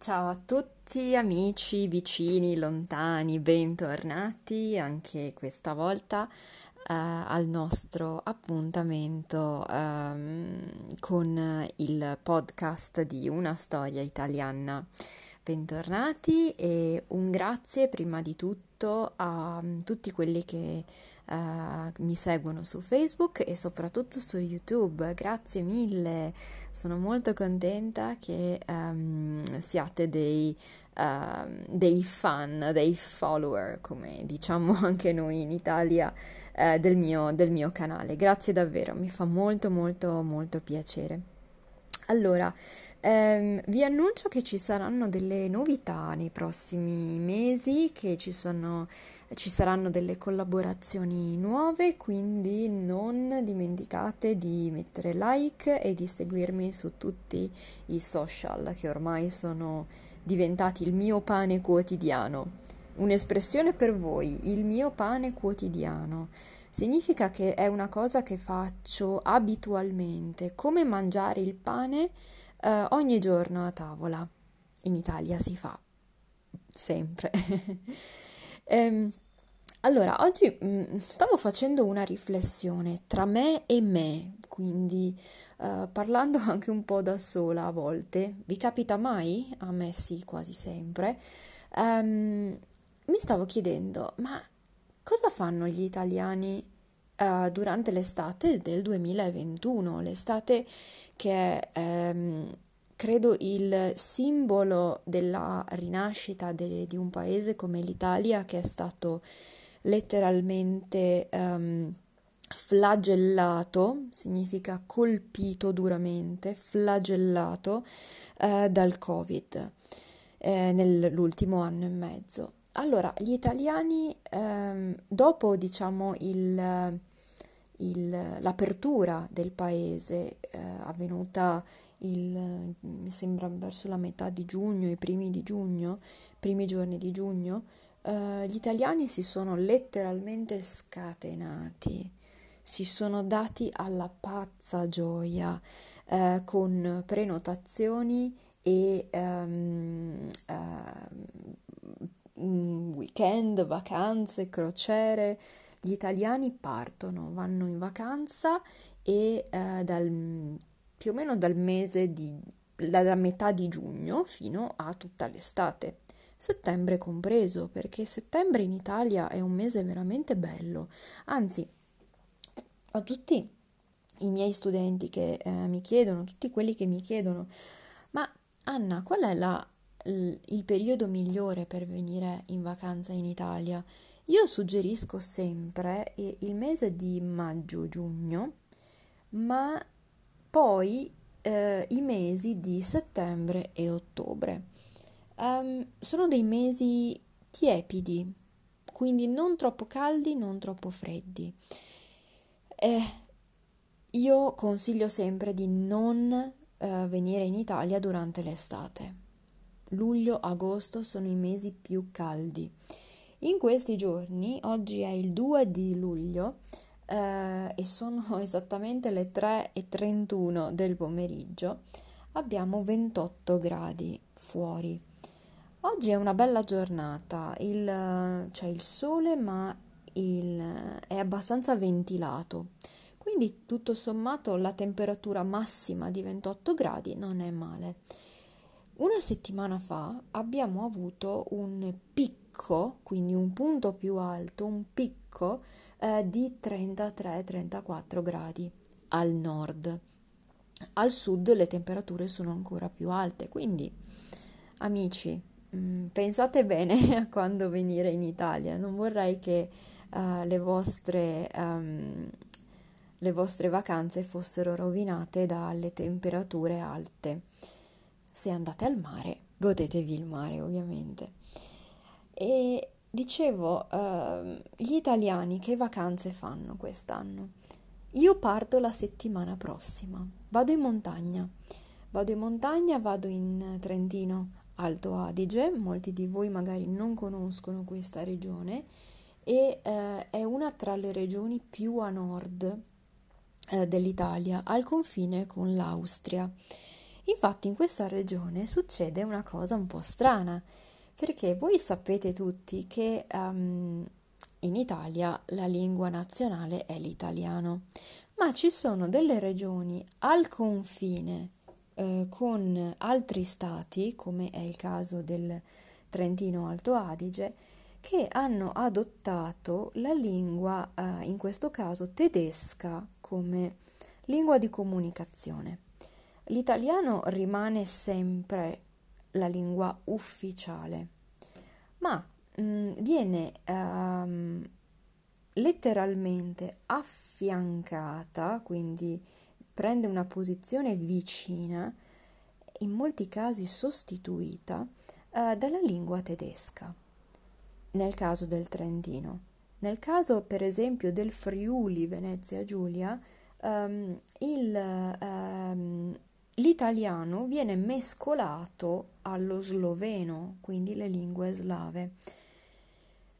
Ciao a tutti amici, vicini, lontani, bentornati anche questa volta eh, al nostro appuntamento ehm, con il podcast di Una storia italiana. Bentornati e un grazie prima di tutto a tutti quelli che Uh, mi seguono su Facebook e soprattutto su YouTube. Grazie mille, sono molto contenta che um, siate dei, uh, dei, fan, dei follower, come diciamo anche noi in Italia, uh, del, mio, del mio canale. Grazie davvero, mi fa molto molto molto piacere. Allora, Um, vi annuncio che ci saranno delle novità nei prossimi mesi, che ci, sono, ci saranno delle collaborazioni nuove, quindi non dimenticate di mettere like e di seguirmi su tutti i social che ormai sono diventati il mio pane quotidiano. Un'espressione per voi, il mio pane quotidiano. Significa che è una cosa che faccio abitualmente, come mangiare il pane uh, ogni giorno a tavola. In Italia si fa sempre. um, allora, oggi mh, mm, stavo facendo una riflessione tra me e me, quindi uh, parlando anche un po' da sola a volte. Vi capita mai? A me sì, quasi sempre. Um, mi stavo chiedendo, ma cosa fanno gli italiani uh, durante l'estate del 2021? L'estate che è, ehm, credo, il simbolo della rinascita de- di un paese come l'Italia che è stato letteralmente um, flagellato, significa colpito duramente, flagellato uh, dal Covid eh, nell'ultimo anno e mezzo. Allora, gli italiani, ehm, dopo diciamo il il, l'apertura del paese eh, avvenuta il, mi sembra verso la metà di giugno, i primi di giugno, primi giorni di giugno, eh, gli italiani si sono letteralmente scatenati, si sono dati alla pazza gioia eh, con prenotazioni e um, uh, weekend, vacanze, crociere. Gli italiani partono, vanno in vacanza e eh, dal, più o meno dal mese di, dalla metà di giugno fino a tutta l'estate. Settembre compreso, perché settembre in Italia è un mese veramente bello. Anzi, a tutti i miei studenti che eh, mi chiedono, tutti quelli che mi chiedono, ma Anna, qual è la, il periodo migliore per venire in vacanza in Italia? Io suggerisco sempre il mese di maggio-giugno, ma poi eh, i mesi di settembre e ottobre. Um, sono dei mesi tiepidi, quindi non troppo caldi, non troppo freddi. Eh, io consiglio sempre di non eh, venire in Italia durante l'estate. Luglio, agosto sono i mesi più caldi. In questi giorni, oggi è il 2 di luglio eh, e sono esattamente le 3.31 del pomeriggio, abbiamo 28 gradi fuori. Oggi è una bella giornata, il, c'è il sole ma il, è abbastanza ventilato, quindi tutto sommato la temperatura massima di 28 gradi non è male. Una settimana fa abbiamo avuto un picco, quindi un punto più alto, un picco eh, di 33-34 gradi al nord. Al sud le temperature sono ancora più alte, quindi amici, mm, pensate bene a quando venire in Italia. Non vorrei che uh, le, vostre, um, le vostre vacanze fossero rovinate dalle temperature alte se andate al mare, godetevi il mare ovviamente. E dicevo, uh, gli italiani che vacanze fanno quest'anno? Io parto la settimana prossima, vado in montagna, vado in montagna, vado in Trentino Alto Adige, molti di voi magari non conoscono questa regione e uh, è una tra le regioni più a nord uh, dell'Italia, al confine con l'Austria. Infatti in questa regione succede una cosa un po' strana, perché voi sapete tutti che um, in Italia la lingua nazionale è l'italiano, ma ci sono delle regioni al confine eh, con altri stati, come è il caso del Trentino Alto Adige, che hanno adottato la lingua, eh, in questo caso tedesca, come lingua di comunicazione. L'italiano rimane sempre la lingua ufficiale, ma mh, mm, viene um, letteralmente affiancata, quindi prende una posizione vicina, in molti casi sostituita, uh, dalla lingua tedesca, nel caso del Trentino. Nel caso, per esempio, del Friuli Venezia Giulia, um, il, um, l'italiano viene mescolato allo sloveno, quindi le lingue slave.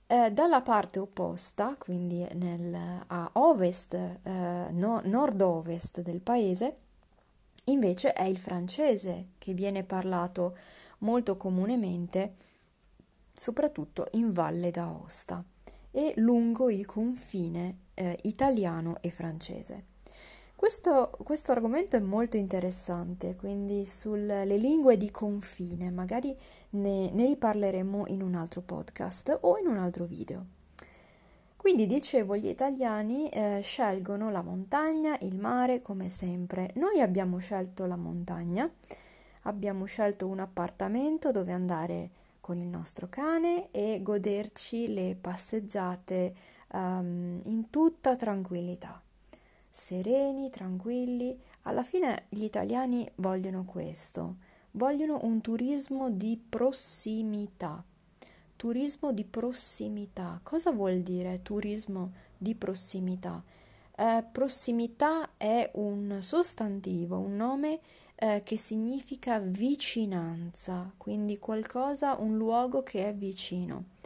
Eh, dalla parte opposta, quindi nel, a ovest, eh, no, nord-ovest del paese, invece è il francese che viene parlato molto comunemente, soprattutto in Valle d'Aosta e lungo il confine eh, italiano e francese. Questo, questo, argomento è molto interessante, quindi sulle lingue di confine, magari ne, ne, riparleremo in un altro podcast o in un altro video. Quindi dicevo, gli italiani eh, scelgono la montagna, il mare, come sempre. Noi abbiamo scelto la montagna, abbiamo scelto un appartamento dove andare con il nostro cane e goderci le passeggiate um, in tutta tranquillità sereni, tranquilli. Alla fine gli italiani vogliono questo, vogliono un turismo di prossimità. Turismo di prossimità. Cosa vuol dire turismo di prossimità? Eh, prossimità è un sostantivo, un nome eh, che significa vicinanza, quindi qualcosa, un luogo che è vicino.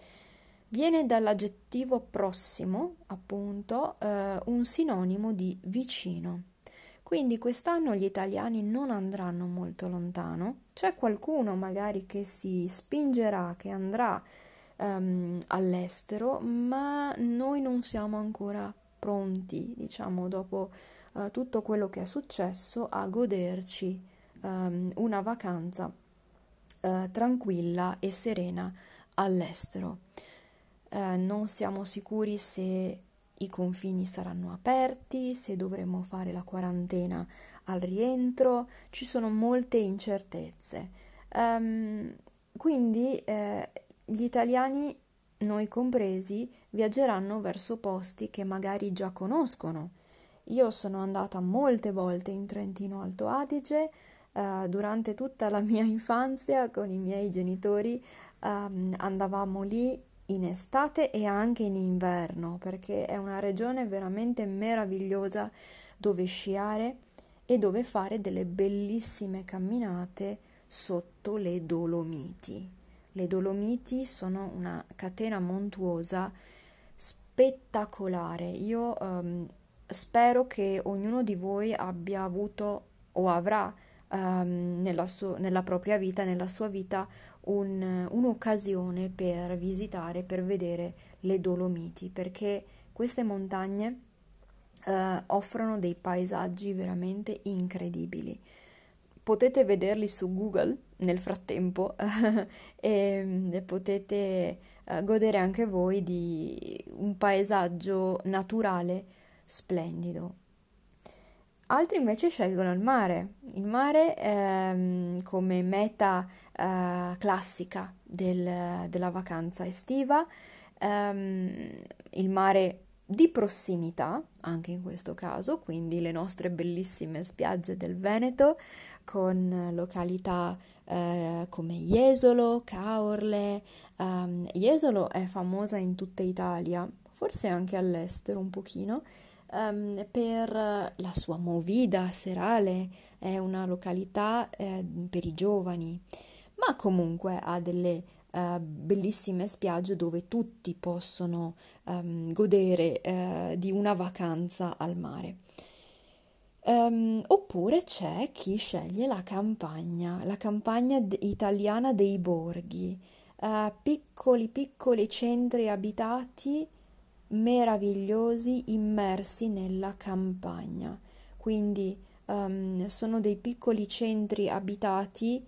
Viene dall'aggettivo prossimo, appunto, eh, un sinonimo di vicino. Quindi quest'anno gli italiani non andranno molto lontano. C'è qualcuno magari che si spingerà, che andrà um, all'estero, ma noi non siamo ancora pronti, diciamo, dopo uh, tutto quello che è successo, a goderci um, una vacanza uh, tranquilla e serena all'estero eh, non siamo sicuri se i confini saranno aperti, se dovremo fare la quarantena al rientro, ci sono molte incertezze. Um, quindi eh, gli italiani, noi compresi, viaggeranno verso posti che magari già conoscono. Io sono andata molte volte in Trentino Alto Adige, Uh, durante tutta la mia infanzia con i miei genitori um, andavamo lì in estate e anche in inverno perché è una regione veramente meravigliosa dove sciare e dove fare delle bellissime camminate sotto le Dolomiti. Le Dolomiti sono una catena montuosa spettacolare. Io um, spero che ognuno di voi abbia avuto o avrà um, nella, su- nella propria vita, nella sua vita, un, un'occasione per visitare, per vedere le Dolomiti, perché queste montagne eh, offrono dei paesaggi veramente incredibili. Potete vederli su Google nel frattempo e potete eh, godere anche voi di un paesaggio naturale splendido. Altri invece scelgono il mare, il mare ehm, come meta eh, classica del, della vacanza estiva, ehm, il mare di prossimità, anche in questo caso, quindi le nostre bellissime spiagge del Veneto con località eh, come Jesolo, Caorle. Um, Jesolo è famosa in tutta Italia, forse anche all'estero un pochino, um, per la sua movida serale, è una località eh, per i giovani, ma comunque ha delle uh, bellissime spiagge dove tutti possono um, godere uh, di una vacanza al mare. Um, oppure c'è chi sceglie la campagna, la campagna d- italiana dei borghi, uh, piccoli piccoli centri abitati meravigliosi immersi nella campagna. Quindi um, sono dei piccoli centri abitati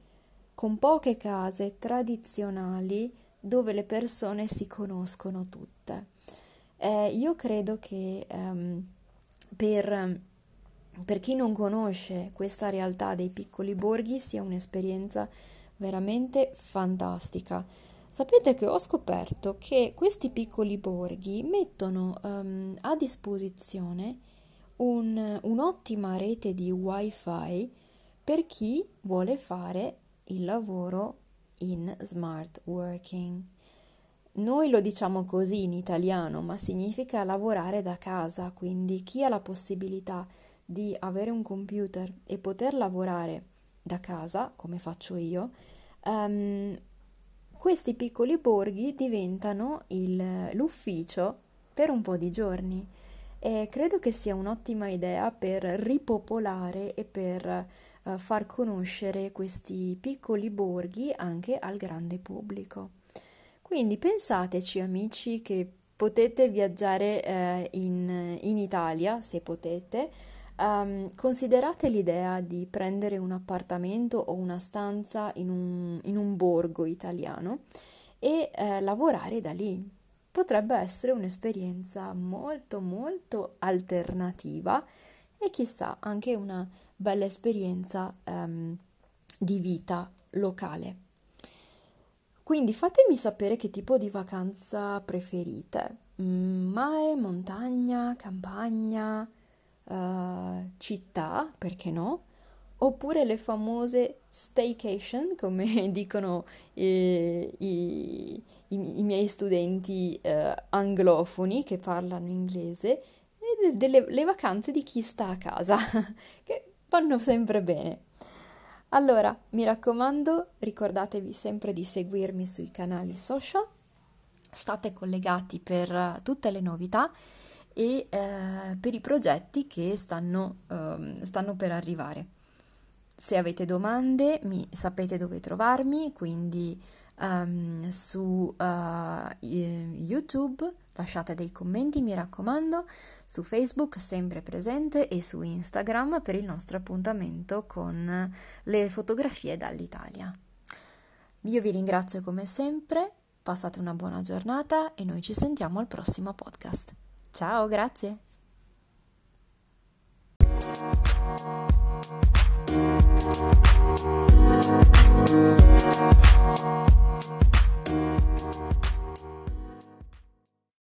con poche case tradizionali dove le persone si conoscono tutte. Eh, io credo che um, per, per chi non conosce questa realtà dei piccoli borghi sia un'esperienza veramente fantastica. Sapete che ho scoperto che questi piccoli borghi mettono um, a disposizione un, un'ottima rete di wifi per chi vuole fare il lavoro in smart working. Noi lo diciamo così in italiano, ma significa lavorare da casa, quindi chi ha la possibilità di avere un computer e poter lavorare da casa, come faccio io, um, questi piccoli borghi diventano il, l'ufficio per un po' di giorni e credo che sia un'ottima idea per ripopolare e per uh, far conoscere questi piccoli borghi anche al grande pubblico. Quindi pensateci amici che potete viaggiare eh, in, in, Italia, se potete, um, considerate l'idea di prendere un appartamento o una stanza in un, in un borgo italiano e eh, lavorare da lì. Potrebbe essere un'esperienza molto molto alternativa e chissà anche una bella esperienza um, di vita locale. Quindi fatemi sapere che tipo di vacanza preferite. Mm, mare, montagna, campagna, uh, città, perché no? Oppure le famose staycation, come dicono eh, i, i, i, miei studenti eh, anglofoni che parlano inglese, delle le vacanze di chi sta a casa, che vanno sempre bene. Allora, mi raccomando, ricordatevi sempre di seguirmi sui canali social, state collegati per tutte le novità e eh, per i progetti che stanno, eh, stanno per arrivare. Se avete domande, mi sapete dove trovarmi, quindi um, su uh, YouTube lasciate dei commenti, mi raccomando, su Facebook sempre presente e su Instagram per il nostro appuntamento con le fotografie dall'Italia. Io vi ringrazio come sempre, passate una buona giornata e noi ci sentiamo al prossimo podcast. Ciao, grazie.